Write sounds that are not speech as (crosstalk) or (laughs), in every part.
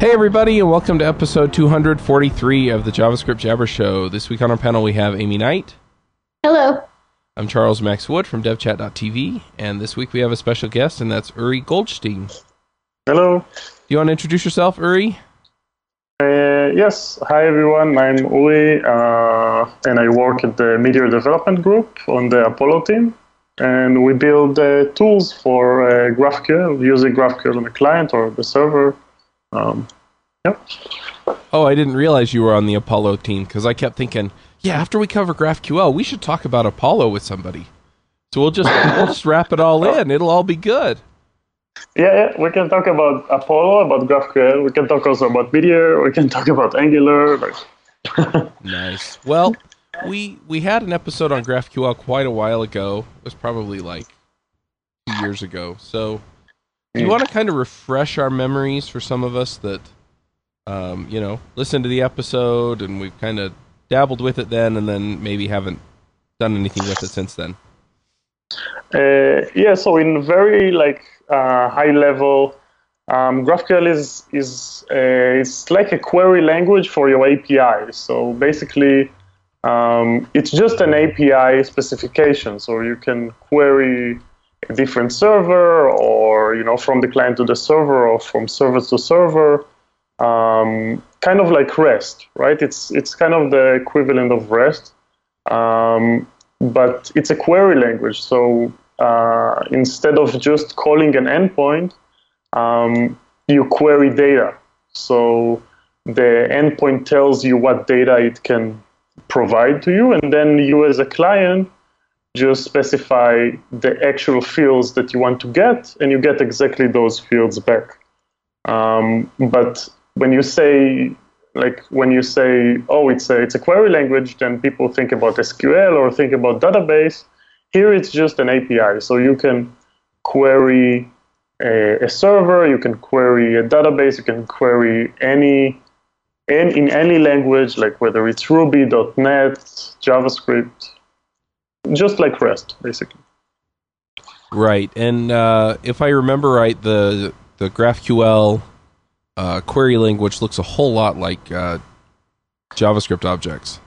Hey, everybody, and welcome to episode 243 of the JavaScript Jabber Show. This week on our panel, we have Aimee Knight. Hello. I'm Charles Max Wood from DevChat.tv, and this week we have a special guest, and that's Uri Goldshtein. Hello. Do you want to introduce yourself, Uri? Uh, yes. Hi, everyone. I'm Uri, uh, and I work at the Meteor Development Group on the Apollo team. And we build uh, tools for uh, GraphQL, using GraphQL on the client or the server. Um, yep. Oh, I didn't realize you were on the Apollo team because I kept thinking, yeah, after we cover GraphQL, we should talk about Apollo with somebody. So we'll just (laughs) we'll just wrap it all in. It'll all be good. Yeah, yeah, we can talk about Apollo, about GraphQL. We can talk also about Meteor. We can talk about Angular. (laughs) Nice. Well, we we had an episode on GraphQL quite a while ago. It was probably like two years ago. So, do you want to kind of refresh our memories for some of us that, um, you know, listened to the episode and we've kind of dabbled with it then, and then maybe haven't done anything with it since then? Uh, yeah, so in very like uh, high level, um, GraphQL is is uh, it's like a query language for your API. So basically, um, it's just an API specification. So you can query a different server, or you know, from the client to the server, or from server to server. Um, kind of like REST, right? It's it's kind of the equivalent of REST. Um, but it's a query language. So uh, instead of just calling an endpoint, um, you query data. So the endpoint tells you what data it can provide to you, and then you as a client just specify the actual fields that you want to get, and you get exactly those fields back. Um, but when you say like when you say, oh, it's a, it's a query language, then people think about SQL or think about database. Here it's just an API. So you can query a, a server, you can query a database, you can query any, in, in any language, like whether it's Ruby, .NET, JavaScript, just like REST, basically. Right. And uh, if I remember right, the the GraphQL uh, query language looks a whole lot like uh, JavaScript objects.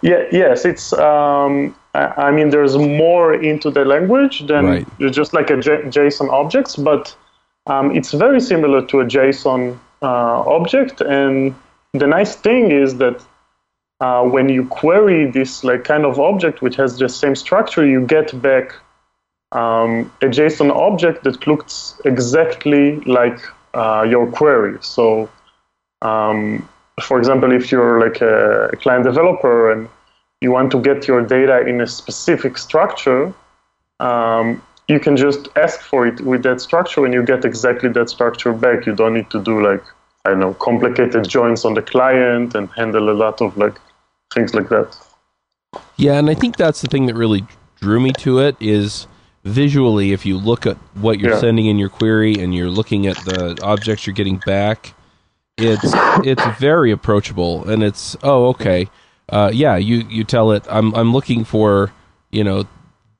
Yeah, yes, it's. Um, I, I mean, there's more into the language than Right. just like a J- JSON objects, but um, it's very similar to a JSON uh, object. And the nice thing is that uh, when you query this like kind of object which has the same structure, you get back um, a JSON object that looks exactly like uh, your query. So, um, for example, if you're like a, a client developer and you want to get your data in a specific structure, um, you can just ask for it with that structure and you get exactly that structure back. You don't need to do like, I don't know, complicated joins on the client and handle a lot of like things like that. Yeah, and I think that's the thing that really drew me to it is visually if you look at what you're Yeah. sending in your query and you're looking at the objects you're getting back, it's it's very approachable and it's oh okay. Uh, yeah, you you tell it I'm I'm looking for, you know,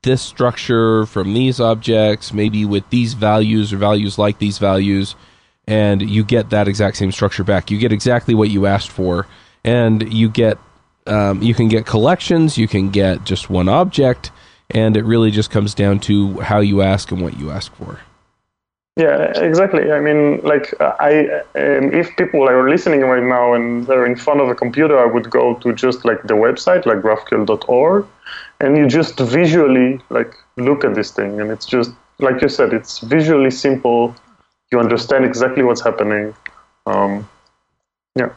this structure from these objects, maybe with these values or values like these values, and you get that exact same structure back. You get exactly what you asked for, and you get um, you can get collections, you can get just one object, and it really just comes down to how you ask and what you ask for. Yeah, exactly. I mean, like, I um, if people are listening right now and they're in front of a computer, I would go to just like the website, like GraphQL.org, and you just visually like look at this thing, and it's just like you said, it's visually simple. You understand exactly what's happening. Um, yeah.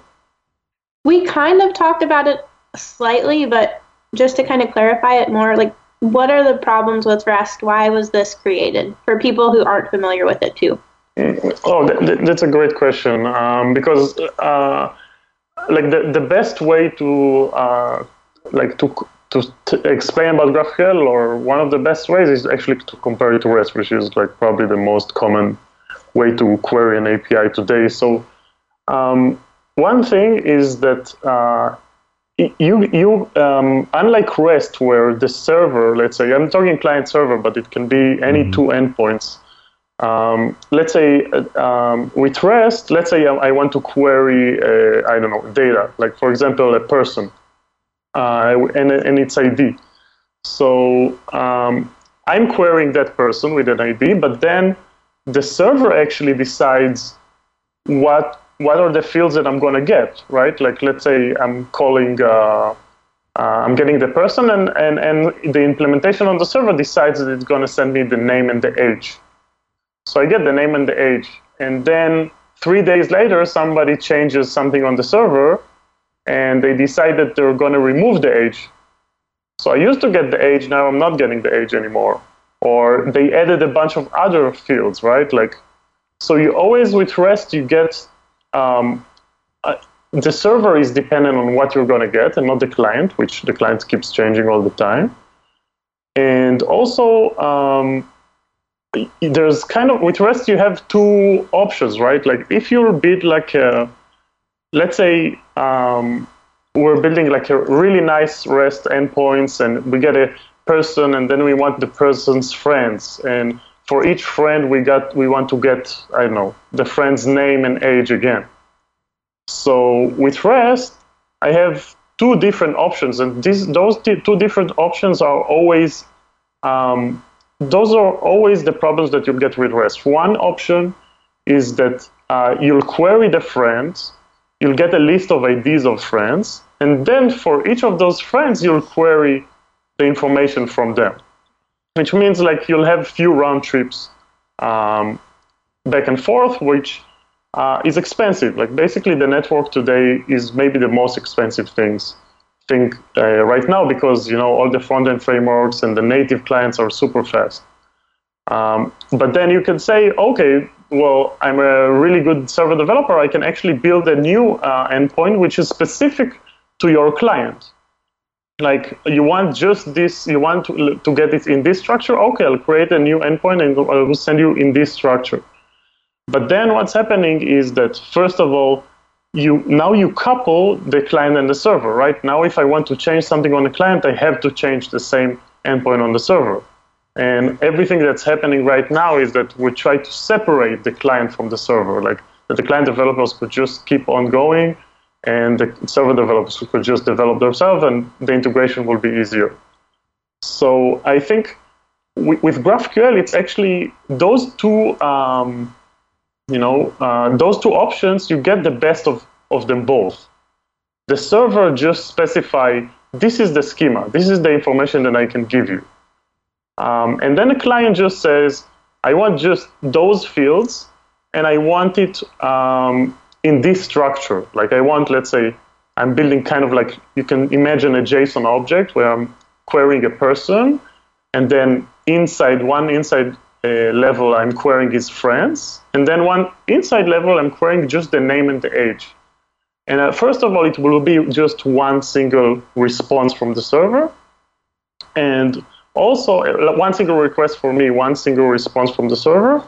We kind of talked about it slightly, but just to kind of clarify it more, like what are the problems with REST? Why was this created for people who aren't familiar with it too? Oh, th- th- that's a great question. Um, because uh, like the, the best way to uh, like to to explain about GraphQL, or one of the best ways, is actually to compare it to REST, which is like probably the most common way to query an API today. So um, one thing is that uh, you you um, unlike REST, where the server, let's say I'm talking client server, but it can be any two endpoints Um, let's say uh, um, with REST, let's say I, want to query, uh, I don't know, data, like for example, a person uh, and, and its ID. So um, I'm querying that person with an ID, but then the server actually decides what what are the fields that I'm going to get, right? Like let's say I'm calling, uh, uh, I'm getting the person, and, and and the implementation on the server decides that it's going to send me the name and the age. So I get the name and the age, and then three days later, somebody changes something on the server, and they decide that they're going to remove the age. So I used to get the age, now I'm not getting the age anymore. Or they added a bunch of other fields, right? Like, so you always with REST you get um, uh, the server is dependent on what you're going to get, and not the client, which the client keeps changing all the time. And also, um, there's kind of with REST you have two options, right? Like if you're bit like a, let's say um, we're building like a really nice REST endpoints, and we get a person, and then we want the person's friends, and for each friend we got we want to get I don't know the friend's name and age again. So with REST, I have two different options, and these those two different options are always um, those are always the problems that you'll get with REST. One option is that uh, you'll query the friends, you'll get a list of IDs of friends, and then for each of those friends, you'll query the information from them, which means like you'll have few round trips um, back and forth, which uh, is expensive. Like basically, the network today is maybe the most expensive things thing uh, right now because you know all the front end frameworks and the native clients are super fast. Um, but then you can say, okay, well, I'm a really good server developer. I can actually build a new uh, endpoint which is specific to your client. Like you want just this, you want to, to get it in this structure. Okay, I'll create a new endpoint and I will send you in this structure. But then what's happening is that first of all, you now you couple the client and the server, right? Now if I want to change something on the client, I have to change the same endpoint on the server. And everything that's happening right now is that we try to separate the client from the server, like that the client developers could just keep on going and the server developers could just develop themselves and the integration will be easier. So I think with GraphQL, it's actually those two, um, you know, uh, those two options, you get the best of, of them both. The server just specify, this is the schema, this is the information that I can give you. Um, and then the client just says, I want just those fields, and I want it um, in this structure. Like I want, let's say, I'm building kind of like you can imagine a JSON object where I'm querying a person, and then inside one inside uh, level I'm querying his friends, and then one inside level I'm querying just the name and the age. And uh, first of all, it will be just one single response from the server, and also one single request for me, one single response from the server.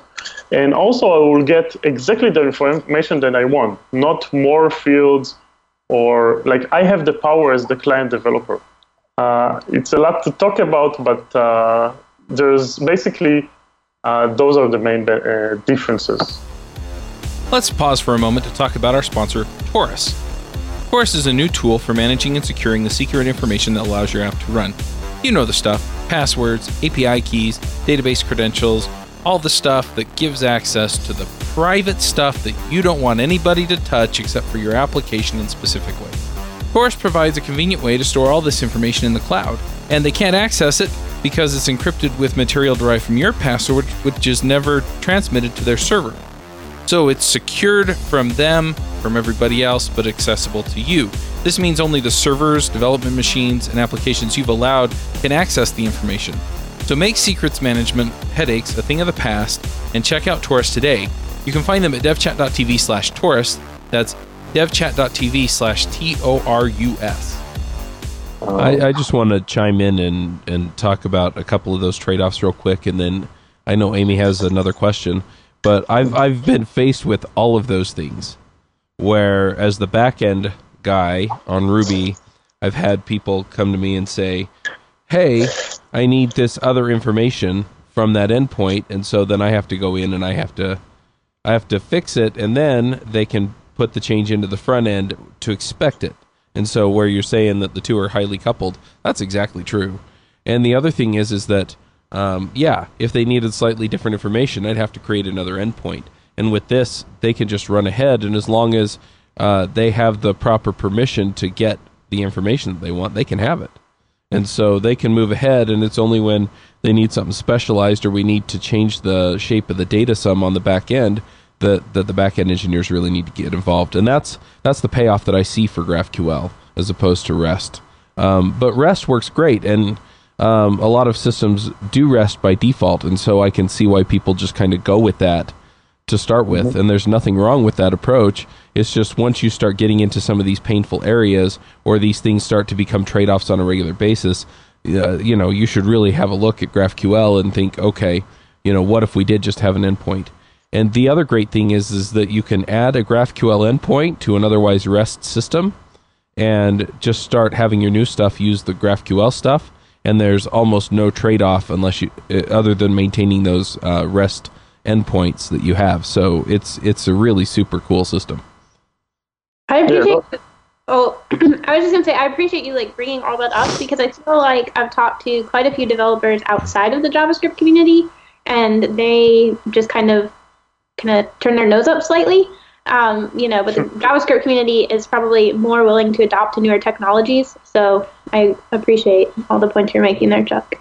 And also I will get exactly the information that I want, not more fields or like I have the power as the client developer. Uh, it's a lot to talk about, but uh, there's basically uh, those are the main uh, differences. Let's pause for a moment to talk about our sponsor, Torus. Torus is a new tool for managing and securing the secret information that allows your app to run. You know the stuff passwords, API keys, database credentials, all the stuff that gives access to the private stuff that you don't want anybody to touch except for your application in specific way. Torus provides a convenient way to store all this information in the cloud, and they can't access it because it's encrypted with material derived from your password, which is never transmitted to their server. So it's secured from them, from everybody else, but accessible to you. This means only the servers, development machines, and applications you've allowed can access the information. So make secrets management headaches a thing of the past and check out Torus today. You can find them at devchat.tv slash Torus. That's devchat.tv slash T O R U S. Um, I, I just want to chime in and, and talk about a couple of those trade offs real quick, and then I know Aimee has another question. But I've I've been faced with all of those things, where as the back end guy on Ruby, I've had people come to me and say, "Hey, I need this other information from that endpoint, and so then I have to go in and I have to I have to fix it, and then they can put the change into the front end to expect it. And so where you're saying that the two are highly coupled, that's exactly true. And the other thing is is that um, yeah, if they needed slightly different information, I'd have to create another endpoint. And with this, they can just run ahead, and as long as uh, they have the proper permission to get the information that they want, they can have it. And so they can move ahead, and it's only when they need something specialized or we need to change the shape of the data sum on the back end that, that the back end engineers really need to get involved. And that's that's the payoff that I see for GraphQL as opposed to REST. Um, but REST works great, and um, a lot of systems do REST by default, and so I can see why people just kind of go with that to start with. Mm-hmm. And there's nothing wrong with that approach. It's just once you start getting into some of these painful areas or these things start to become trade offs on a regular basis, uh, you know, you should really have a look at GraphQL and think, okay, you know, what if we did just have an endpoint? And the other great thing is, is that you can add a GraphQL endpoint to an otherwise REST system and just start having your new stuff use the GraphQL stuff. And there's almost no trade off unless you, uh, other than maintaining those uh, REST endpoints that you have. So it's it's a really super cool system. I appreciate. Oh, (clears throat) I was just gonna say I appreciate you like bringing all that up because I feel like I've talked to quite a few developers outside of the JavaScript community, and they just kind of kind of turn their nose up slightly. Um, you know, but the (laughs) JavaScript community is probably more willing to adopt to newer technologies. So I appreciate all the points you're making there, Chuck.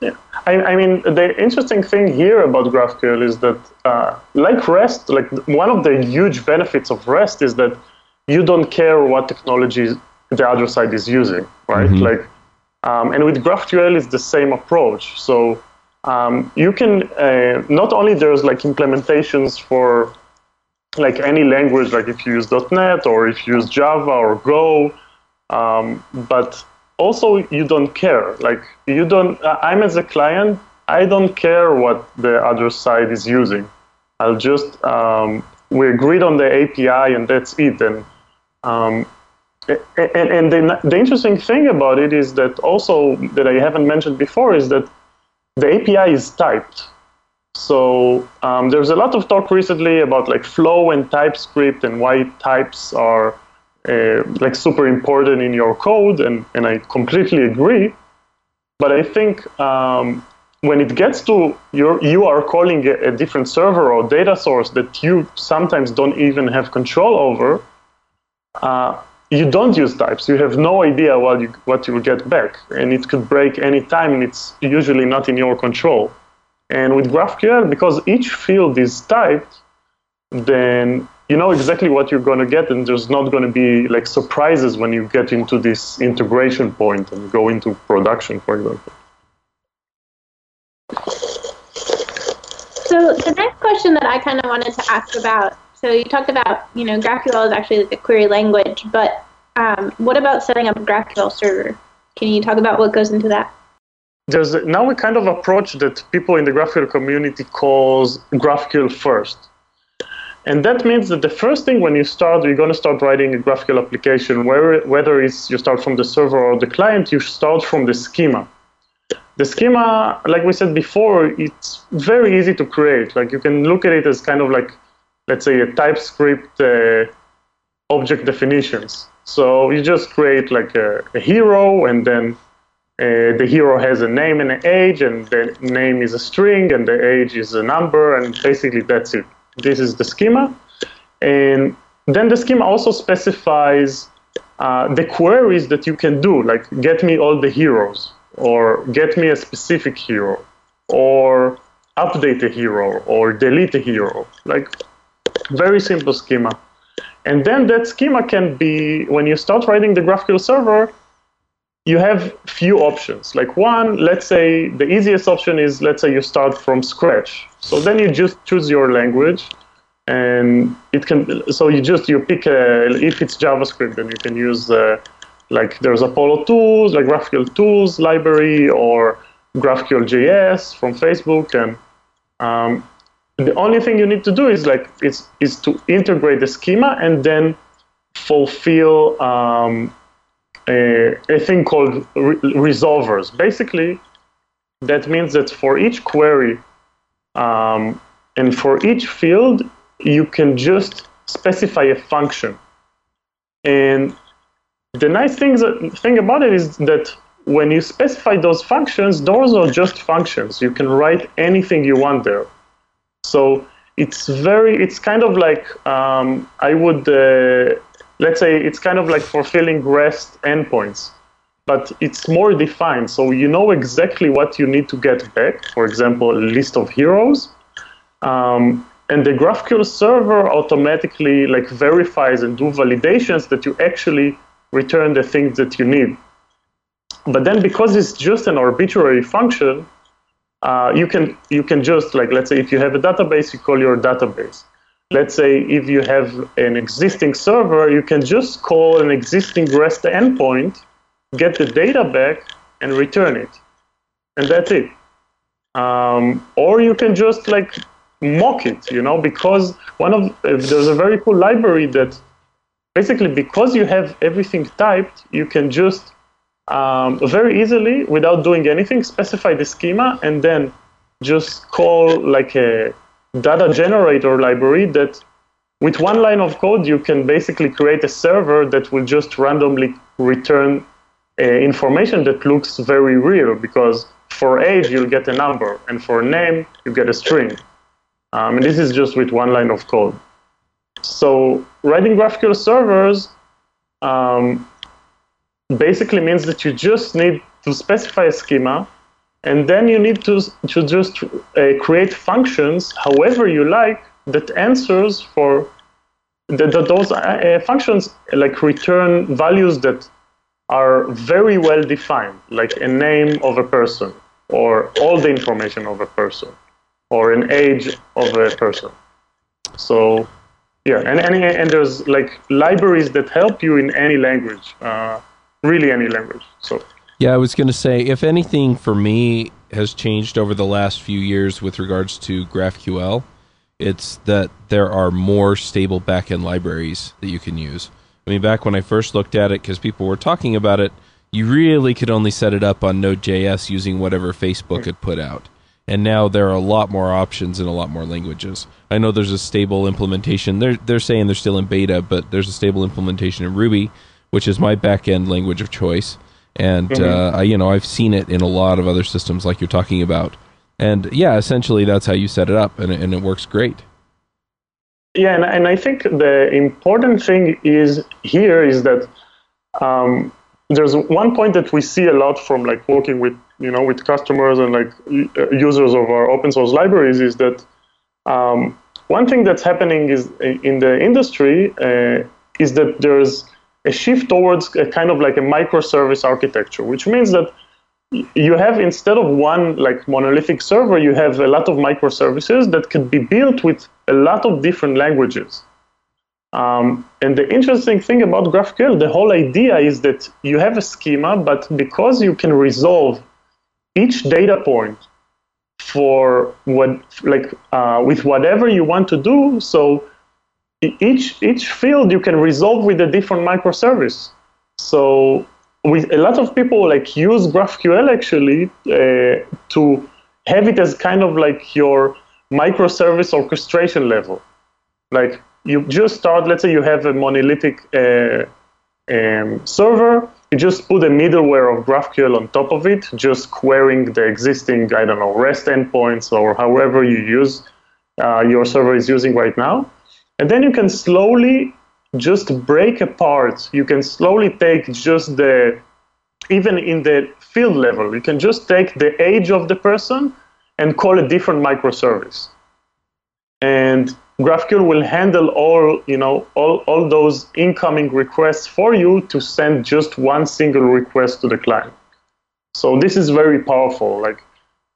Yeah, I, I, mean, the interesting thing here about GraphQL is that, uh, like REST, like one of the huge benefits of REST is that you don't care what technology the other side is using, right? Mm-hmm. Like, um, and with GraphQL, it's the same approach. So um, you can uh, not only there's like implementations for like any language, like if you use .NET or if you use Java or Go, um, but also you don't care. Like you don't. I'm as a client, I don't care what the other side is using. I'll just um, we agreed on the API and that's it. And um, and, and the, the interesting thing about it is that also that I haven't mentioned before is that the API is typed. So um, there's a lot of talk recently about like flow and TypeScript and why types are uh, like super important in your code, and, and I completely agree. But I think um, when it gets to your, you are calling a, a, different server or data source that you sometimes don't even have control over, uh, you don't use types. You have no idea what you what you will get back, and it could break any time, and it's usually not in your control. And with GraphQL, because each field is typed, then you know exactly what you're going to get, and there's not going to be like surprises when you get into this integration point and go into production, for example. So the next question that I kind of wanted to ask about so you talked about, you know, GraphQL is actually like a query language, but um, what about setting up a GraphQL server? Can you talk about what goes into that? There's now a kind of approach that people in the GraphQL community calls GraphQL first. And that means that the first thing when you start, you're going to start writing a GraphQL application, where, whether it's you start from the server or the client, you start from the schema. The schema, like we said before, it's very easy to create. Like you can look at it as kind of like let's say, a TypeScript uh, object definitions. So you just create like a, a hero, and then uh, the hero has a name and an age, and the name is a string, and the age is a number, and basically that's it. This is the schema. And then the schema also specifies uh, the queries that you can do, like get me all the heroes, or get me a specific hero, or update a hero, or delete a hero. Like very simple schema. And then that schema can be, when you start writing the GraphQL server, you have few options. Like one, let's say the easiest option is, let's say you start from scratch. So then you just choose your language and it can, so you just, you pick, a, if it's JavaScript, then you can use, uh, like there's Apollo tools, like GraphQL tools library or GraphQL JS from Facebook. And um, the only thing you need to do is like is is to integrate the schema and then fulfill um, a, a, thing called re- resolvers. Basically, that means that for each query um, and for each field, you can just specify a function. And the nice thing, thing about it is that when you specify those functions, those are just functions. You can write anything you want there. So it's very, it's kind of like, um, I would, uh, let's say it's kind of like fulfilling REST endpoints, but it's more defined. So you know exactly what you need to get back. For example, a list of heroes. Um, and the GraphQL server automatically like verifies and do validations that you actually return the things that you need. But then because it's just an arbitrary function, uh, you can you can just like let's say if you have a database, you call your database. Let's say if you have an existing server, you can just call an existing REST endpoint, get the data back, and return it, and that's it. Um, or you can just like mock it, you know, because one of there's a very cool library that basically because you have everything typed, you can just um, very easily, without doing anything, specify the schema and then just call like a data generator library that with one line of code, you can basically create a server that will just randomly return uh, information that looks very real because for age, you'll get a number, and for name, you get a string. Um, and this is just with one line of code. So writing GraphQL servers um, basically means that you just need to specify a schema, and then you need to, to just uh, create functions however you like that answers for the, those uh, functions like return values that are very well defined, like a name of a person or all the information of a person or an age of a person. So yeah, and, and, and there's like libraries that help you in any language, uh, really any language. So yeah, I was going to say, if anything for me has changed over the last few years with regards to GraphQL, it's that there are more stable backend libraries that you can use. I mean, back when I first looked at it, because people were talking about it, you really could only set it up on Node.js using whatever Facebook had put out and now there are a lot more options in a lot more languages. I know there's a stable implementation. They're they're saying they're still in beta, but there's a stable implementation in Ruby, which is my backend language of choice. And mm-hmm. uh, I, you know, I've seen it in a lot of other systems, like you're talking about. And yeah, essentially that's how you set it up, and and it works great. Yeah, and, and I think the important thing is here is that um, there's one point that we see a lot from like working with you know with customers and like uh, users of our open source libraries is that um, one thing that's happening is in the industry uh, is that there's a shift towards a kind of like a microservice architecture, which means that you have instead of one like monolithic server, you have a lot of microservices that can be built with a lot of different languages. Um, and the interesting thing about GraphQL, the whole idea is that you have a schema, but because you can resolve each data point for what, like, uh, with whatever you want to do, so each each field you can resolve with a different microservice. So with a lot of people like use GraphQL actually uh, to have it as kind of like your microservice orchestration level. Like you just start, let's say you have a monolithic uh, um, server, you just put a middleware of GraphQL on top of it, just querying the existing, I don't know, REST endpoints or however you use uh, your server is using right now. And then you can slowly just break apart. You can slowly take just the, even in the field level, you can just take the age of the person and call a different microservice. And GraphQL will handle all, you know, all, all those incoming requests for you to send just one single request to the client. So this is very powerful. Like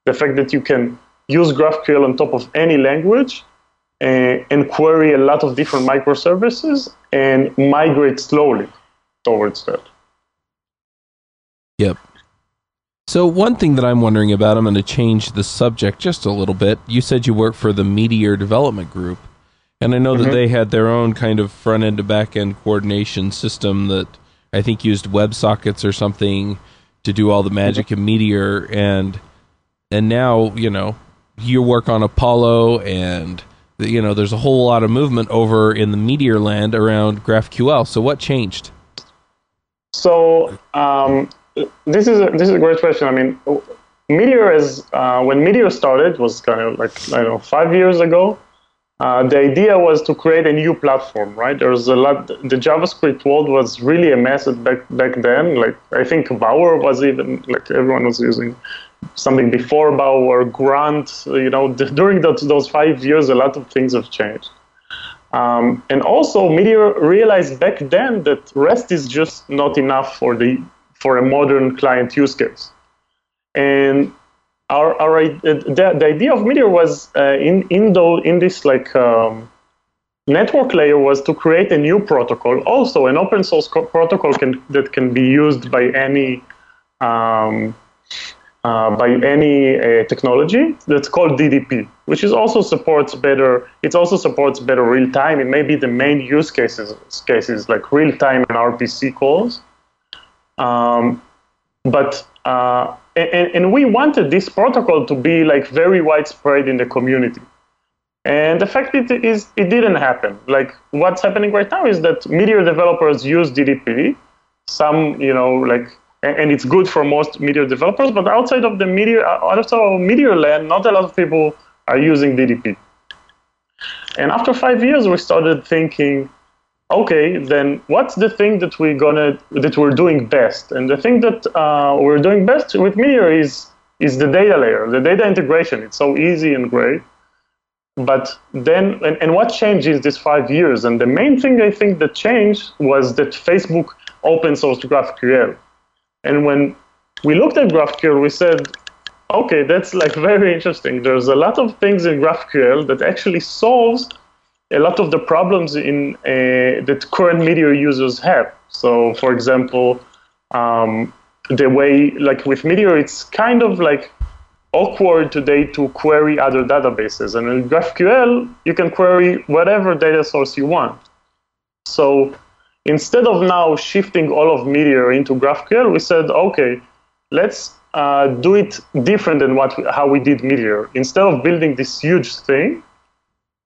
the fact that you can use GraphQL on top of any language and, and query a lot of different microservices and migrate slowly towards that. Yep. So one thing that I'm wondering about, I'm going to change the subject just a little bit. You said you work for the Meteor Development Group. And I know mm-hmm. that they had their own kind of front end to back end coordination system that I think used WebSockets or something to do all the magic mm-hmm. in Meteor. And and now you know you work on Apollo, and you know there's a whole lot of movement over in the Meteor land around GraphQL. So what changed? So um, this is a, this is a great question. I mean, Meteor is uh, when Meteor started was kind of like I don't know five years ago. Uh, the idea was to create a new platform, right? There was a lot. The JavaScript world was really a mess back back then. Like I think Bower was even like everyone was using something before Bower, Grunt. You know, (laughs) during those, those five years, a lot of things have changed. Um, and also, Meteor realized back then that REST is just not enough for the for a modern client use case. And our, our the, the idea of Meteor was uh, in in, in this like um, network layer was to create a new protocol, also an open source protocol can, that can be used by any um, uh, by any uh, technology that's called DDP, which is also supports better. It also supports better real time. It may be the main use cases cases like real time and RPC calls. Um, but uh, and, and we wanted this protocol to be like very widespread in the community. And the fact it is it didn't happen. Like what's happening right now is that Meteor developers use DDP. Some, you know, like and it's good for most Meteor developers, but outside of the Meteor outside of Meteor land, not a lot of people are using DDP. And after five years, we started thinking, okay, then what's the thing that we're gonna that we're doing best? And the thing that uh, we're doing best with Meteor is is the data layer, the data integration. It's so easy and great. But then, and, and what changed is this five years? And the main thing I think that changed was that Facebook open sourced GraphQL. And when we looked at GraphQL, we said, okay, that's like very interesting. There's a lot of things in GraphQL that actually solves a lot of the problems in uh, that current Meteor users have. So, for example, um, the way like with Meteor, it's kind of like awkward today to query other databases, and in GraphQL, you can query whatever data source you want. So instead of now shifting all of Meteor into GraphQL, we said, okay, let's uh, do it different than what how we did Meteor. Instead of building this huge thing,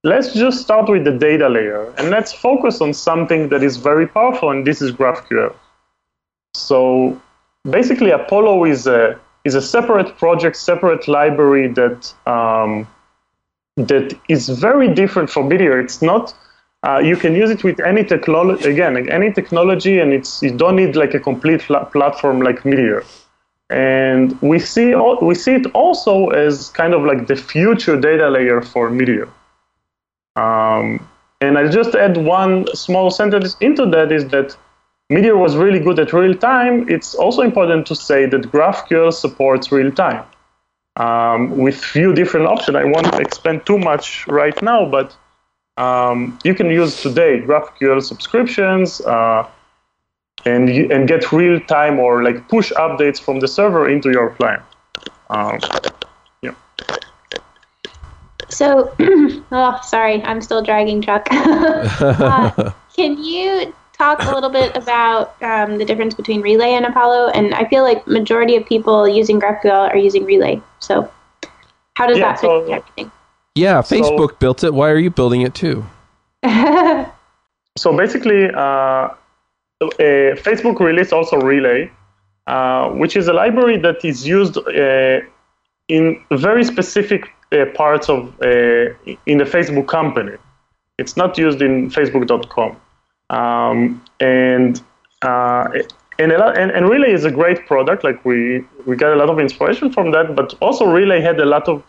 let's just start with the data layer and let's focus on something that is very powerful, and this is GraphQL. So basically, Apollo is a is a separate project, separate library that um, that is very different from Meteor. It's not. Uh, you can use it with any technology again, any technology, and it's you don't need like a complete platform like Meteor. And we see we see it also as kind of like the future data layer for Meteor. Um, and I'll just add one small sentence into that is that Meteor was really good at real time. It's also important to say that GraphQL supports real time um, with few different options. I won't expand too much right now, but um, you can use today GraphQL subscriptions uh, and and get real time or like push updates from the server into your client. Um, so, (clears throat) oh, sorry, I'm still dragging Chuck. (laughs) uh, (laughs) can you talk a little bit about um, the difference between Relay and Apollo? And I feel like majority of people using GraphQL are using Relay. So, how does yeah, that fit so, everything? Yeah, Facebook so, built it. Why are you building it too? (laughs) so basically, uh, uh, Facebook released also Relay, uh, which is a library that is used uh, in very specific uh, parts of uh, in the Facebook company. It's not used in Facebook.com, um, and uh, and, and, and Relay is a great product. Like we we got a lot of inspiration from that, but also Relay had a lot of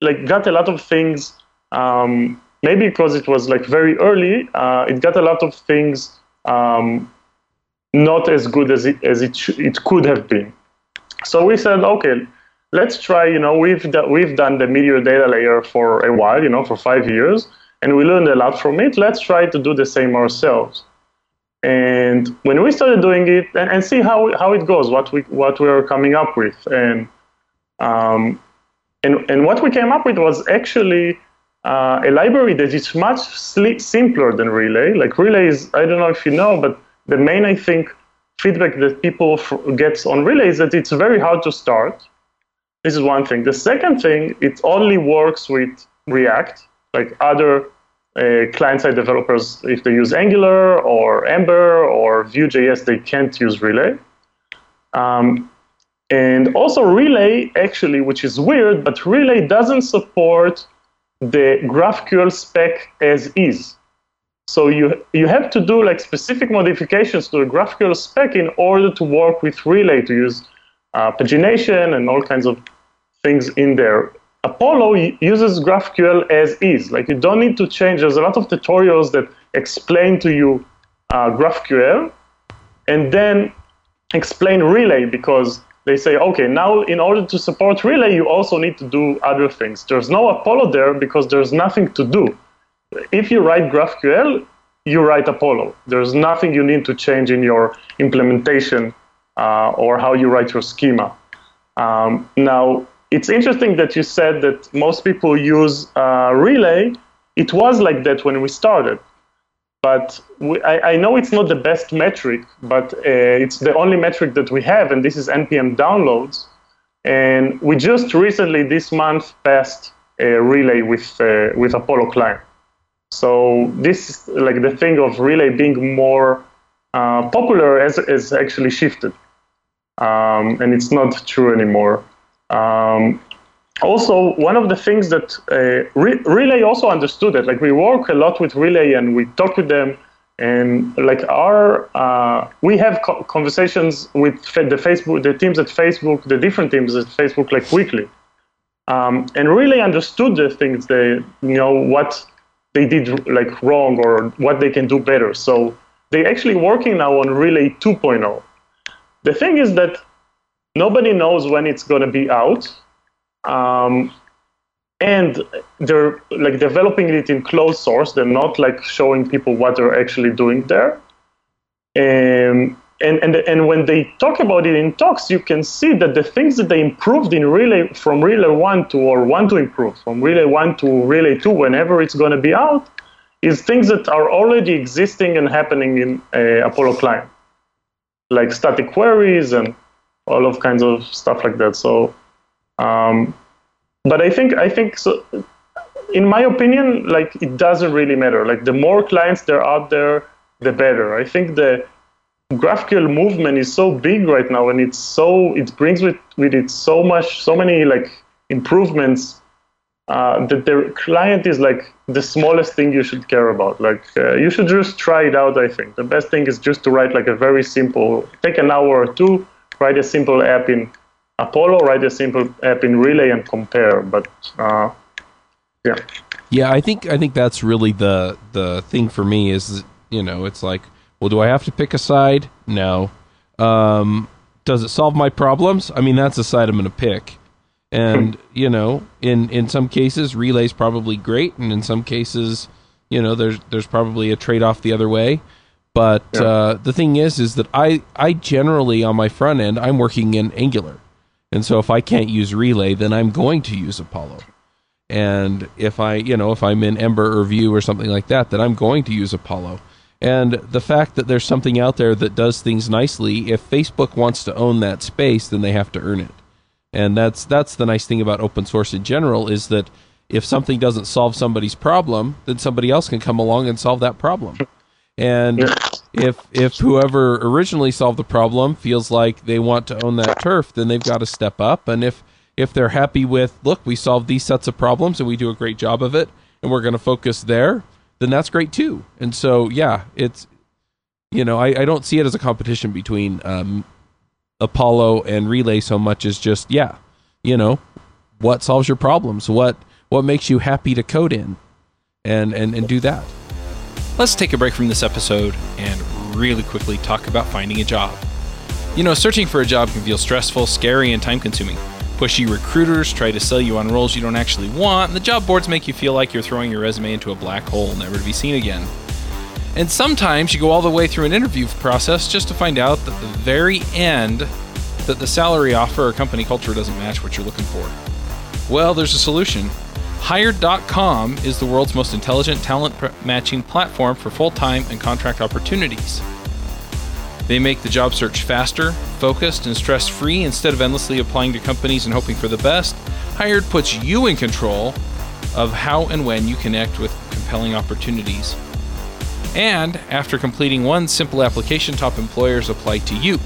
like got a lot of things. Um, maybe because it was like very early, uh, it got a lot of things um, not as good as it as it sh- it could have been. So we said, okay, let's try, you know, we've, we've done the Meteor data layer for a while, you know, for five years, and we learned a lot from it. Let's try to do the same ourselves. And when we started doing it, and, and see how, how it goes, what we, what we are coming up with. And, um, and, and what we came up with was actually uh, a library that is much simpler than Relay. Like Relay is, I don't know if you know, but the main, I think, feedback that people get on Relay is that it's very hard to start This is one thing. The second thing, it only works with React, like other uh, client-side developers, if they use Angular or Ember or Vue.js, they can't use Relay. Um, and also Relay, actually, which is weird, but Relay doesn't support the GraphQL spec as is. So you you have to do like specific modifications to the GraphQL spec in order to work with Relay to use uh, pagination and all kinds of things in there. Apollo uses GraphQL as is. Like you don't need to change. There's a lot of tutorials that explain to you uh, GraphQL, and then explain Relay because they say, okay, now in order to support Relay, you also need to do other things. There's no Apollo there because there's nothing to do. If you write GraphQL, you write Apollo. There's nothing you need to change in your implementation uh, or how you write your schema. Um, now, it's interesting that you said that most people use uh, Relay. It was like that when we started but we, I, I, know it's not the best metric, but uh, it's the only metric that we have, and this is npm downloads. And we just recently this month passed a relay with uh, with Apollo client. So this like the thing of relay being more uh, popular has, has actually shifted, um, and it's not true anymore. Um, also, one of the things that uh, Re- Relay also understood that, like we work a lot with Relay and we talk with them, and like our uh, we have co- conversations with the Facebook, the teams at Facebook, the different teams at Facebook, like weekly, um, and Relay understood the things they, you know, what they did like wrong or what they can do better. So they're actually working now on Relay 2.0. The thing is that nobody knows when it's going to be out um, and they're like developing it in closed source. They're not like showing people what they're actually doing there. Um, and, and, and when they talk about it in talks, you can see that the things that they improved in Relay from Relay 1 to or 1 to improve, from Relay 1 to Relay 2, whenever it's going to be out, is things that are already existing and happening in uh, Apollo client, like static queries and all of kinds of stuff like that. So um, but I think I think so. In my opinion, like it doesn't really matter. Like the more clients there are out there, the better. I think the GraphQL movement is so big right now, and it's so it brings with with it so much, so many like improvements uh, that the client is like the smallest thing you should care about. Like uh, you should just try it out. I think the best thing is just to write like a very simple, take an hour or two, write a simple app in Apollo, write a simple app in Relay and compare. But uh, yeah. Yeah, I think I think that's really the the thing for me is you know it's like well do I have to pick a side? No. Um, does it solve my problems? I mean that's a side I'm going to pick. And you know, in in some cases, relay's probably great, and in some cases, you know, there's there's probably a trade off the other way. But yeah. uh, the thing is, is that I I generally on my front end I'm working in Angular, and so if I can't use Relay, then I'm going to use Apollo. And if I, you know, if I'm in Ember or Vue or something like that, then I'm going to use Apollo. And the fact that there's something out there that does things nicely, if Facebook wants to own that space, then they have to earn it. And that's that's the nice thing about open source in general is that if something doesn't solve somebody's problem, then somebody else can come along and solve that problem. And if if whoever originally solved the problem feels like they want to own that turf, then they've got to step up. And if if they're happy with, look, we solved these sets of problems and we do a great job of it, and we're going to focus there, then that's great too. And so, yeah, it's you know, I, I don't see it as a competition between um, Apollo and Relay so much as just yeah, you know, what solves your problems, what what makes you happy to code in, and and and do that. Let's take a break from this episode and really quickly talk about finding a job. You know, searching for a job can feel stressful, scary, and time consuming. Pushy recruiters try to sell you on roles you don't actually want, and the job boards make you feel like you're throwing your resume into a black hole, never to be seen again. And sometimes you go all the way through an interview process just to find out that the very end that the salary offer or company culture doesn't match what you're looking for. Well, there's a solution. Hired.com is the world's most intelligent talent matching platform for full time and contract opportunities. They make the job search faster, focused, and stress free instead of endlessly applying to companies and hoping for the best. Hired puts you in control of how and when you connect with compelling opportunities. And after completing one simple application, top employers apply to you.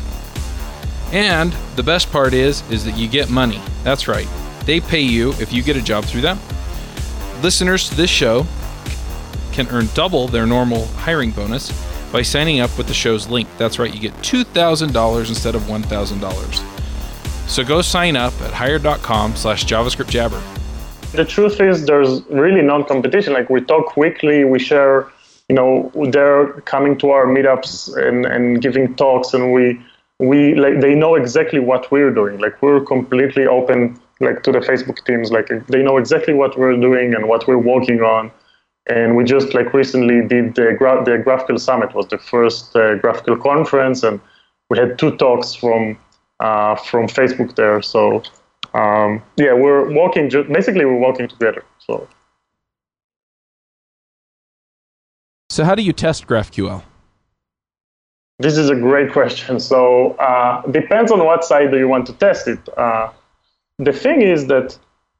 And the best part is is that you get money. That's right. They pay you if you get a job through them. Listeners to this show can earn double their normal hiring bonus by signing up with the show's link. That's right, you get $2,000 instead of $1,000. So go sign up at hired.com slash JavaScript Jabber. The truth is there's really non-competition. Like we talk weekly, we share, you know, they're coming to our meetups and, and giving talks and we we like they know exactly what we're doing. Like we're completely open like to the Facebook teams. Like they know exactly what we're doing and what we're working on and we just like recently did the, Gra- the GraphQL Summit was the first uh, GraphQL conference, and we had two talks from uh, from Facebook there. So um, yeah, we're working. Ju- basically, we're working together. So. So how do you test GraphQL? This is a great question. So uh, depends on what side do you want to test it. Uh, the thing is that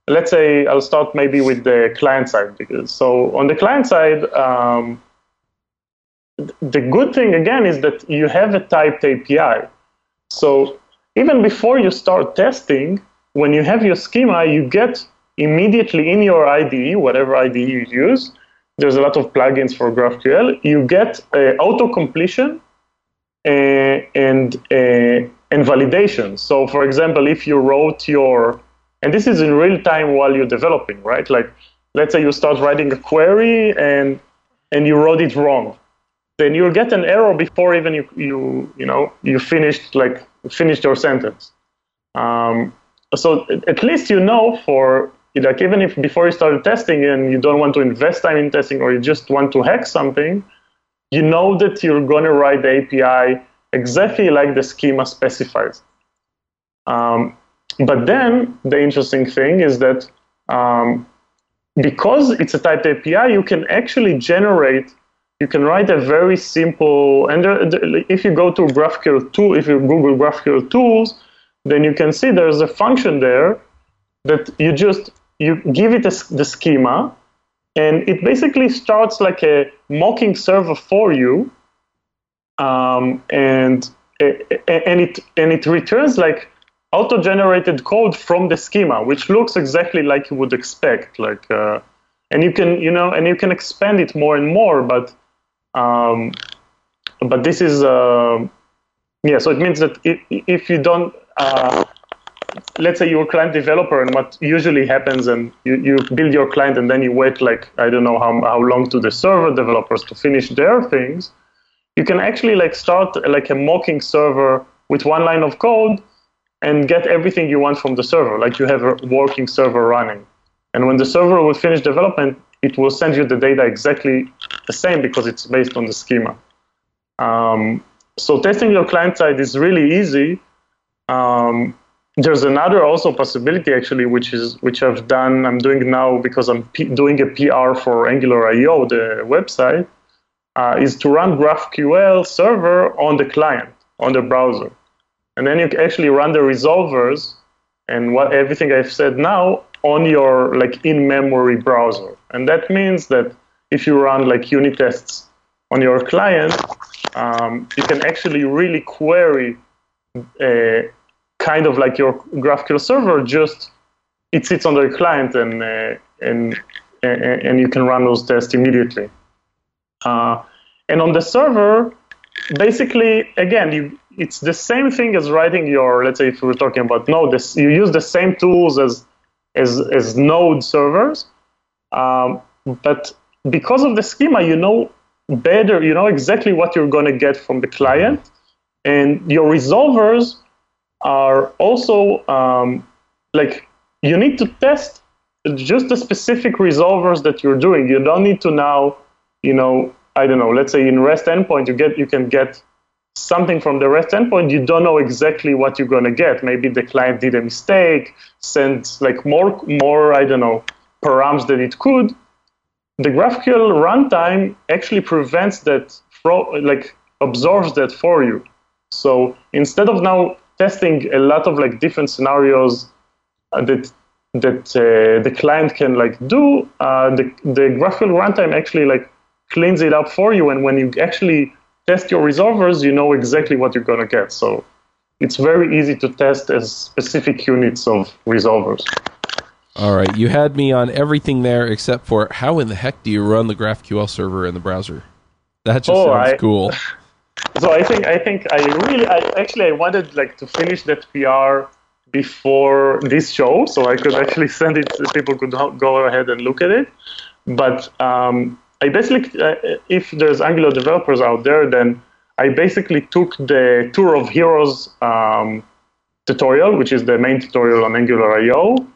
let's say I'll start maybe with the client side because so on the client side, um, the good thing again is that you have a typed API. So even before you start testing, when you have your schema, you get immediately in your IDE, whatever IDE you use. There's a lot of plugins for GraphQL. You get uh, auto completion uh, and uh, and validation. So, for example, if you wrote your and this is in real time while you're developing, right? Like, let's say you start writing a query and and you wrote it wrong, then you'll get an error before even you you you know you finished like finished your sentence. Um, so at least you know for like even if before you started testing and you don't want to invest time in testing or you just want to hack something, you know that you're going to write the API exactly like the schema specifies. Um, but then the interesting thing is that um, because it's a typed API, you can actually generate, you can write a very simple, and there, if you go to GraphQL tool, if you Google GraphQL tools, then you can see there's a function there that you just, you give it a, the schema, and it basically starts like a mocking server for you, um, and and it and it returns like auto-generated code from the schema, which looks exactly like you would expect. Like, uh, and you can, you know, and you can expand it more and more. But, um, but this is, uh, yeah. So it means that if, if you don't, uh, let's say you're a client developer, and what usually happens, and you, you build your client, and then you wait like I don't know how how long to the server developers to finish their things. You can actually like start like a mocking server with one line of code and get everything you want from the server, like you have a working server running. And when the server will finish development, it will send you the data exactly the same because it's based on the schema. Um, so testing your client side is really easy. Um, there's another also possibility actually, which is which I've done. I'm doing now because I'm P- doing a PR for Angular.io, the website, uh, is to run GraphQL server on the client on the browser. And then you actually run the resolvers and what everything I've said now on your like in-memory browser. And that means that if you run like unit tests on your client, um, you can actually really query uh, kind of like your GraphQL server. Just it sits on the client and uh, and and you can run those tests immediately. Uh, and on the server, basically, again, you it's the same thing as writing your, let's say if we're talking about Node, this, you use the same tools as, as, as Node servers, um, but because of the schema, you know better, you know exactly what you're going to get from the client, and your resolvers are also um, like you need to test just the specific resolvers that you're doing. You don't need to now, you know, I don't know. Let's say in REST endpoint, you get you can get something from the REST endpoint, you don't know exactly what you're to get. Maybe the client did a mistake, sent like more, more I don't know, params than it could. The GraphQL runtime actually prevents that, fro- like absorbs that for you. So instead of now testing a lot of like different scenarios uh, that that uh, the client can like do, uh, the the GraphQL runtime actually like cleans it up for you, and when you actually test your resolvers, you know exactly what you're gonna get. So it's very easy to test as specific units of resolvers. All right, you had me on everything there except for how in the heck do you run the GraphQL server in the browser? That just Oh, sounds I- cool. (laughs) So I think I think I really I actually I wanted like to finish that PR before this show, so I could actually (laughs) send it. so People could go ahead and look at it. But um, I basically, uh, if there's Angular developers out there, then I basically took the Tour of Heroes um, tutorial, which is the main tutorial on Angular I/O,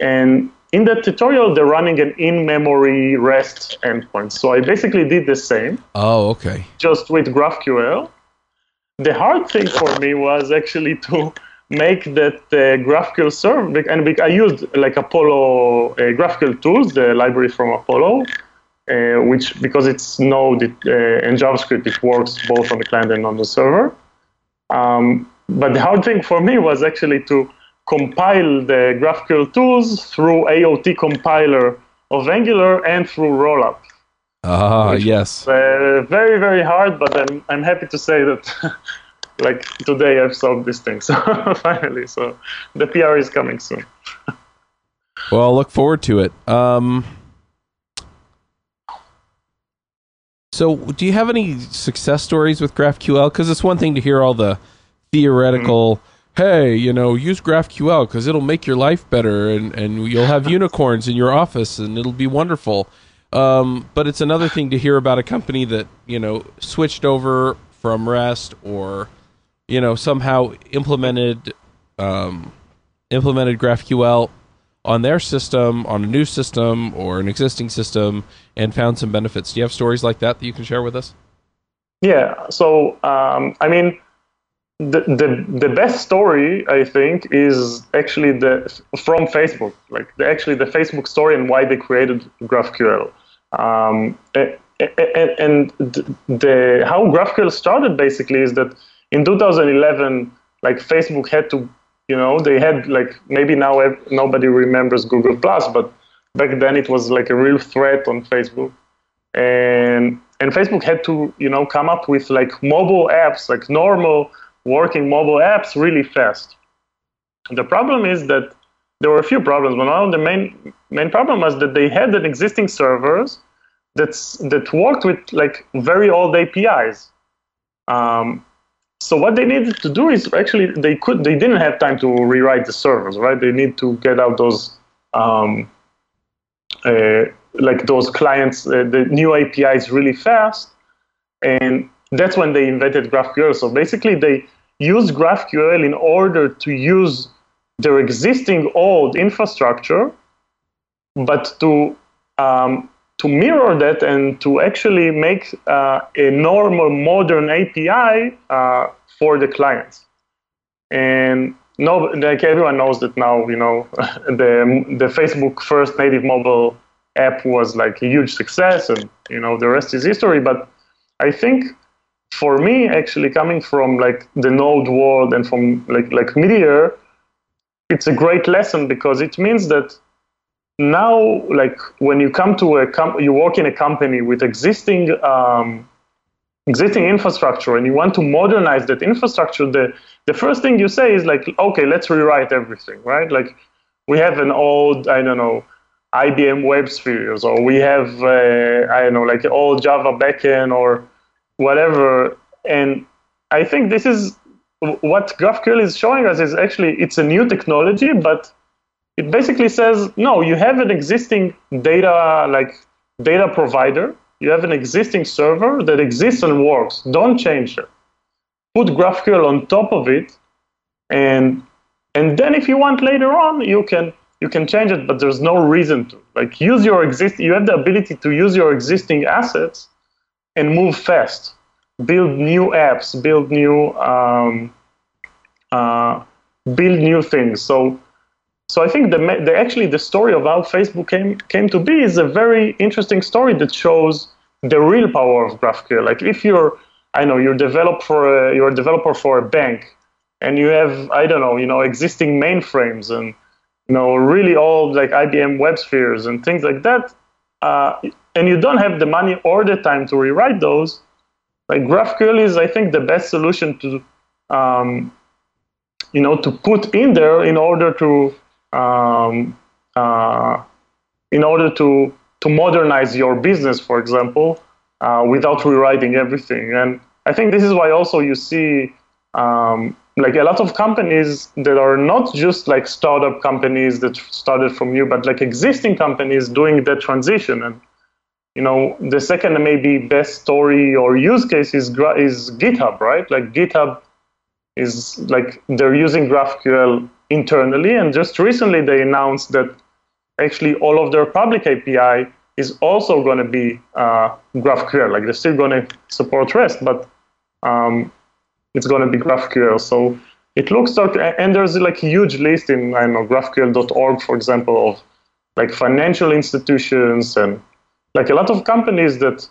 and in that tutorial they're running an in-memory REST endpoint. So I basically did the same Oh, okay. just with GraphQL. The hard thing for me was actually (laughs) to make that uh, GraphQL server, and I used like Apollo uh, GraphQL tools, the library from Apollo, uh, which because it's Node it, uh, and JavaScript, it works both on the client and on the server. Um, but the hard thing for me was actually to compile the GraphQL tools through AOT compiler of Angular and through Rollup Ah, yes. uh, very very hard but i'm i'm happy to say that (laughs) like today i've solved this thing (laughs) so finally so the pr is coming soon (laughs) Well, I'll look forward to it. Um, so, do you have any success stories with GraphQL? Because it's one thing to hear all the theoretical, hey, you know, use GraphQL because it'll make your life better and, and you'll have (laughs) unicorns in your office and it'll be wonderful. Um, but it's another thing to hear about a company that, you know, switched over from REST or, you know, somehow implemented um, implemented GraphQL on their system, on a new system or an existing system, and found some benefits. Do you have stories like that that you can share with us? yeah so um, i mean the, the the best story i think is actually the from facebook. Like the, actually the facebook story and why they created graphql. Um, and the, the how graphql started basically is that in 2011 like facebook had to you know they had like maybe now nobody remembers google plus but back then it was like a real threat on facebook. And and Facebook had to you know come up with like mobile apps, like normal working mobile apps, really fast. The problem is that there were a few problems, but one of the main main problem was that they had an existing servers that's that worked with like very old APIs. Um, so what they needed to do is actually they could they didn't have time to rewrite the servers, right? They need to get out those um, uh, like those clients, uh, the new APIs really fast. And that's when they invented GraphQL. So basically, they used GraphQL in order to use their existing old infrastructure, but to um, to mirror that and to actually make uh, a normal modern API uh, for the clients. And no, like everyone knows that now, you know, (laughs) the the Facebook first native mobile app was like a huge success, and you know the rest is history. But I think for me, actually coming from like the Node world and from like like Meteor, it's a great lesson because it means that now, like when you come to a com- you work in a company with existing um, existing infrastructure and you want to modernize that infrastructure, the the first thing you say is like, okay, let's rewrite everything, right? Like we have an old, I don't know, IBM WebSpheres, or we have, uh, I don't know, like old Java backend or whatever. And I think this is what GraphQL is showing us is actually it's a new technology, but it basically says no, you have an existing data like data provider, you have an existing server that exists and works. Don't change it. Put GraphQL on top of it, and and then if you want later on, you can you can change it, but there's no reason to. Like use your exist you have the ability to use your existing assets and move fast. Build new apps, build new um, uh, build new things. So so I think the, the actually the story of how Facebook came came to be is a very interesting story that shows the real power of GraphQL. Like if you're I know you're develop for a, you're a developer for a bank, and you have I don't know you know existing mainframes and you know really old like IBM WebSpheres and things like that, uh, and you don't have the money or the time to rewrite those. Like GraphQL is I think the best solution to um, you know to put in there in order to um, uh, in order to to modernize your business, for example, uh, without rewriting everything. And I think this is why also you see um, like a lot of companies that are not just like startup companies that started from you, but like existing companies doing that transition. And you know, the second maybe best story or use case is is GitHub, right? Like GitHub is like they're using GraphQL internally, and just recently they announced that actually all of their public API is also going to be uh, GraphQL. Like they're still going to support REST, but um, it's going to be GraphQL. So it looks like, and there's like a huge list in I don't know GraphQL.org, for example, of like financial institutions and like a lot of companies that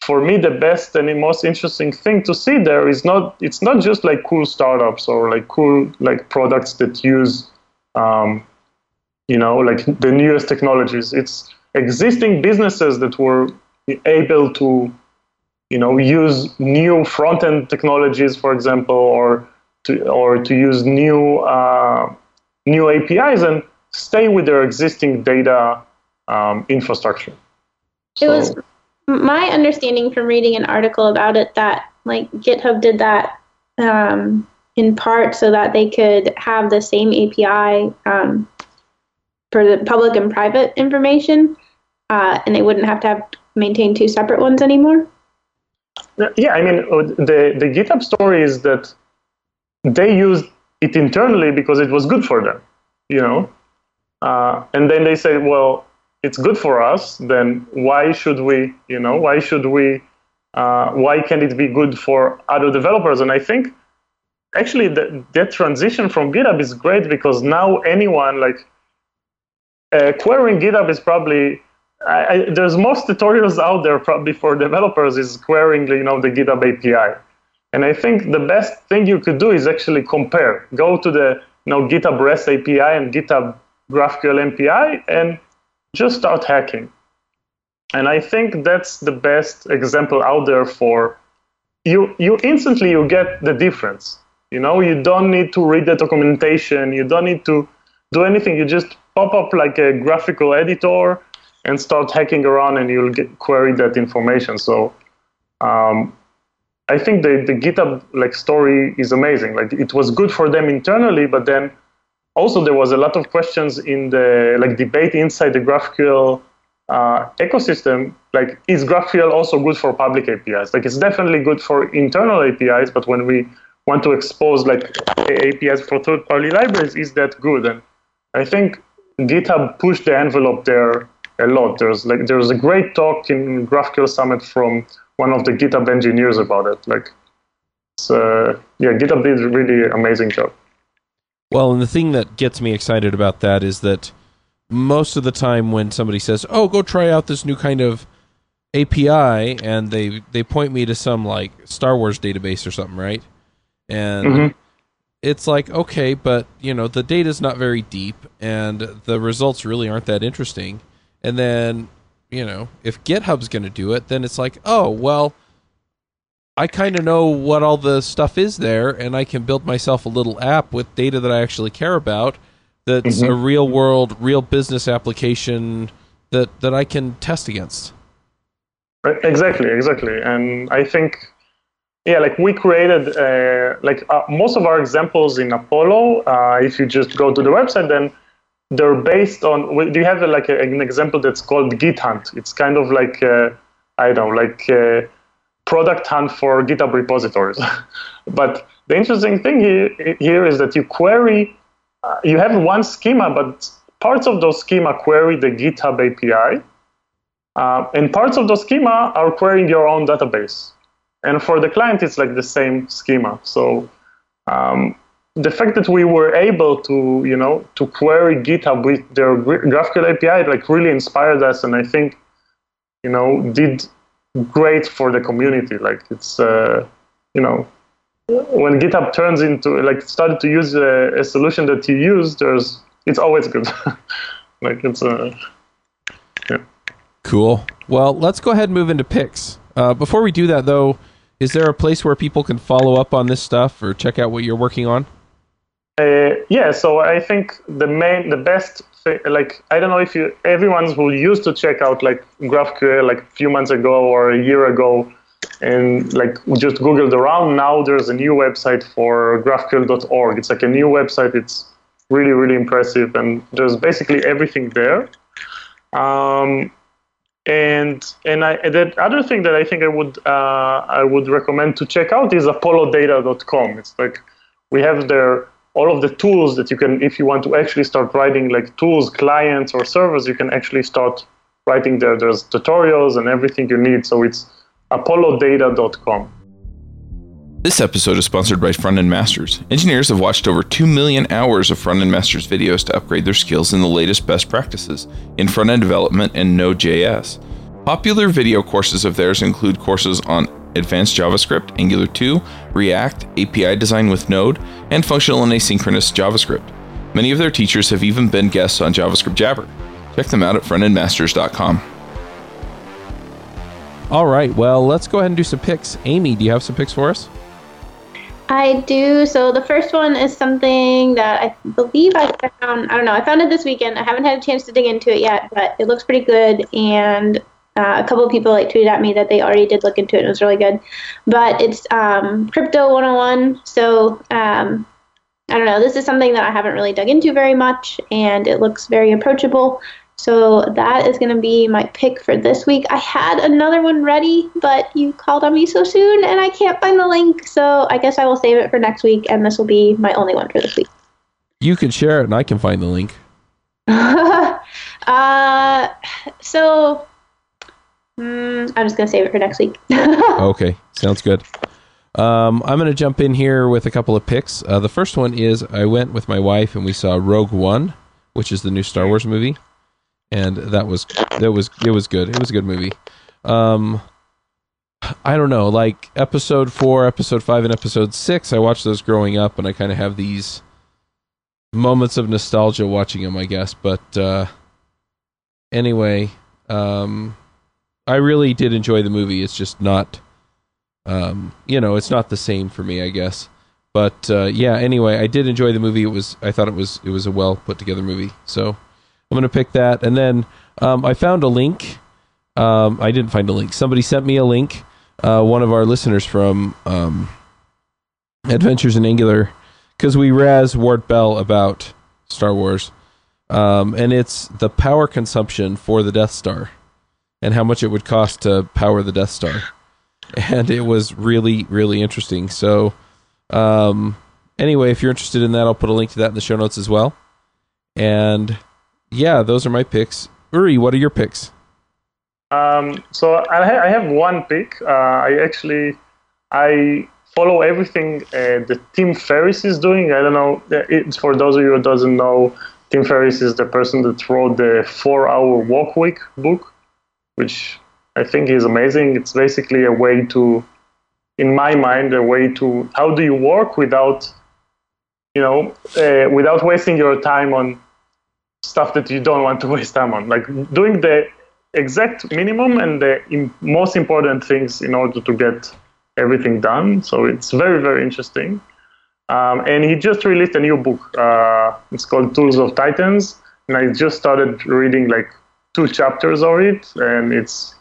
for me the best and the most interesting thing to see there is not it's not just like cool startups or like cool like products that use um, you know like the newest technologies it's existing businesses that were able to you know use new front end technologies for example or to or to use new uh, new apis and stay with their existing data um, infrastructure it was my understanding from reading an article about it that like GitHub did that um, in part so that they could have the same API um, for the public and private information, uh, and they wouldn't have to have maintain two separate ones anymore. Yeah, I mean uh, the the GitHub story is that they used it internally because it was good for them, you know, uh, and then they say, well, it's good for us, then why should we, you know, why should we, uh, why can't it be good for other developers? And I think actually that, that transition from GitHub is great because now anyone like uh, querying GitHub is probably I, there's most tutorials out there probably for developers is querying you know the GitHub API, and I think the best thing you could do is actually compare. Go to the you know GitHub REST API and GitHub GraphQL API and just start hacking. And I think that's the best example out there for you. You instantly you get the difference. You know, you don't need to read the documentation. You don't need to do anything. You just pop up like a graphical editor and start hacking around, and you'll get query that information. So um, I think the the GitHub like story is amazing. Like it was good for them internally, but then also there was a lot of questions in the like debate inside the GraphQL uh, ecosystem. Like, is GraphQL also good for public APIs? Like, it's definitely good for internal APIs, but when we want to expose like APIs for third-party libraries, is that good? And I think GitHub pushed the envelope there a lot. There's like there's a great talk in GraphQL Summit from one of the GitHub engineers about it. Like, uh, yeah, GitHub did a really amazing job. Well, and the thing that gets me excited about that is that most of the time when somebody says, "Oh, go try out this new kind of API," and they they point me to some like Star Wars database or something, right? And mm-hmm. it's like, okay, but you know, the data's not very deep, and the results really aren't that interesting. And then, you know, if GitHub's going to do it, then it's like, oh, well, I kind of know what all the stuff is there, and I can build myself a little app with data that I actually care about. That's mm-hmm. a real world, real business application that that I can test against. Right, Exactly, exactly, and I think, yeah, like we created, uh, like uh, most of our examples in Apollo. Uh, if you just go to the website, then they're based on. Do you have like a, an example that's called Git Hunt? It's kind of like uh, I don't like uh, product hunt for GitHub repositories. (laughs) but the interesting thing here, here is that you query, uh, you have one schema, but parts of those schema query the GitHub API, uh, and parts of those schema are querying your own database. And for the client, it's like the same schema. So um, the fact that we were able to, you know, to query GitHub with their GraphQL API, like really inspired us, and I think, you know, did great for the community. Like it's uh, you know, when GitHub turns into like started to use a, a solution that you use, there's it's always good. (laughs) like it's a yeah. Cool. Well, let's go ahead and move into picks. Uh, before we do that, though, is there a place where people can follow up on this stuff or check out what you're working on? Uh, yeah, so I think the main, the best, like I don't know if you, everyone who used to check out like GraphQL like a few months ago or a year ago, and like just googled around. Now there's a new website for GraphQL.org. It's like a new website. It's really really impressive, and there's basically everything there. Um, and and I the other thing that I think I would uh, I would recommend to check out is ApolloData.com. It's like we have there all of the tools that you can if you want to actually start writing like tools, clients or servers, you can actually start writing there. There's tutorials and everything you need. So it's ApolloData.com. This episode is sponsored by Frontend Masters. Engineers have watched over 2 million hours of Frontend Masters videos to upgrade their skills in the latest best practices in front-end development and Node.js. Popular video courses of theirs include courses on advanced JavaScript, Angular 2, React, API design with Node, and functional and asynchronous JavaScript. Many of their teachers have even been guests on JavaScript Jabber. Check them out at frontendmasters.com. All right. Well, let's go ahead and do some picks. Aimee, do you have some picks for us? I do. So the first one is something that I believe I found. I don't know. I found it this weekend. I haven't had a chance to dig into it yet, but it looks pretty good. And uh, a couple of people like tweeted at me that they already did look into it. and It was really good. But it's um, Crypto 101. So um, I don't know. This is something that I haven't really dug into very much, and it looks very approachable. So that is going to be my pick for this week. I had another one ready, but you called on me so soon and I can't find the link. So I guess I will save it for next week and this will be my only one for this week. You can share it, and I can find the link. (laughs) uh, so mm, I'm just to save it for next week. (laughs) Okay, sounds good. Um, I'm to jump in here with a couple of picks. Uh, the first one is I went with my wife and we saw Rogue One, which is the new Star Wars movie, and that was that was it was good. It was a good movie. Um, I don't know, like episode four, episode five, and episode six. I watched those growing up, and I kind of have these moments of nostalgia watching them, I guess. But uh, anyway, um, I really did enjoy the movie. It's just not um, you know, it's not the same for me, I guess. But uh, yeah, anyway, I did enjoy the movie. It was I thought it was it was a well put together movie. So I'm gonna pick that. And then um, I found a link. Um, I didn't find a link. Somebody sent me a link. Uh, one of our listeners from um, Adventures in Angular, because we raz Ward Bell about Star Wars, um, and it's the power consumption for the Death Star, and how much it would cost to power the Death Star and it was really really interesting so um anyway if you're interested in that i'll put a link to that in the show notes as well and yeah those are my picks uri what are your picks Um, so I, ha- I have one pick. Uh, I actually I follow everything uh, that Tim Ferriss is doing. I don't know. uh, It's for those of you who doesn't know. Tim Ferriss is the person that wrote the Four Hour Work Week book, which I think is amazing. It's basically a way to, in my mind, a way to how do you work without, you know, uh, without wasting your time on stuff that you don't want to (laughs) waste time on, like doing the exact minimum and the im- most important things in order to get everything done. So it's very, very interesting. Um, and he just released a new book. Uh, it's called Tools of Titans, and I just started reading like two chapters of it, and it's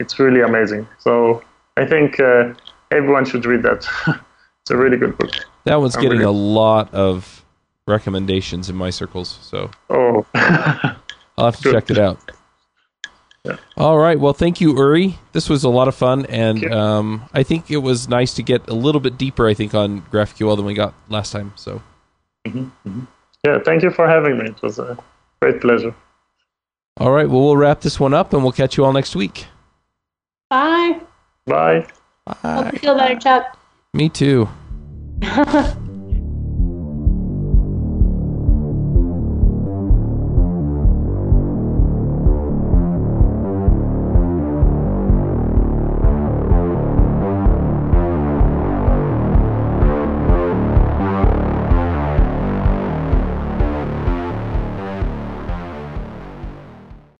it's really amazing. So I think uh, everyone should read that. (laughs) it's a really good book. that one's I'm getting really- a lot of recommendations in my circles so Oh, (laughs) i'll have to Good. check it out Yeah. all right well thank you uri this was a lot of fun and um, i think it was nice to get a little bit deeper i think on graphql than we got last time so yeah. Thank you for having me. It was a great pleasure. All right well we'll wrap this one up and we'll catch you all next week Bye. Bye. Hope you feel better, Chuck. me too (laughs)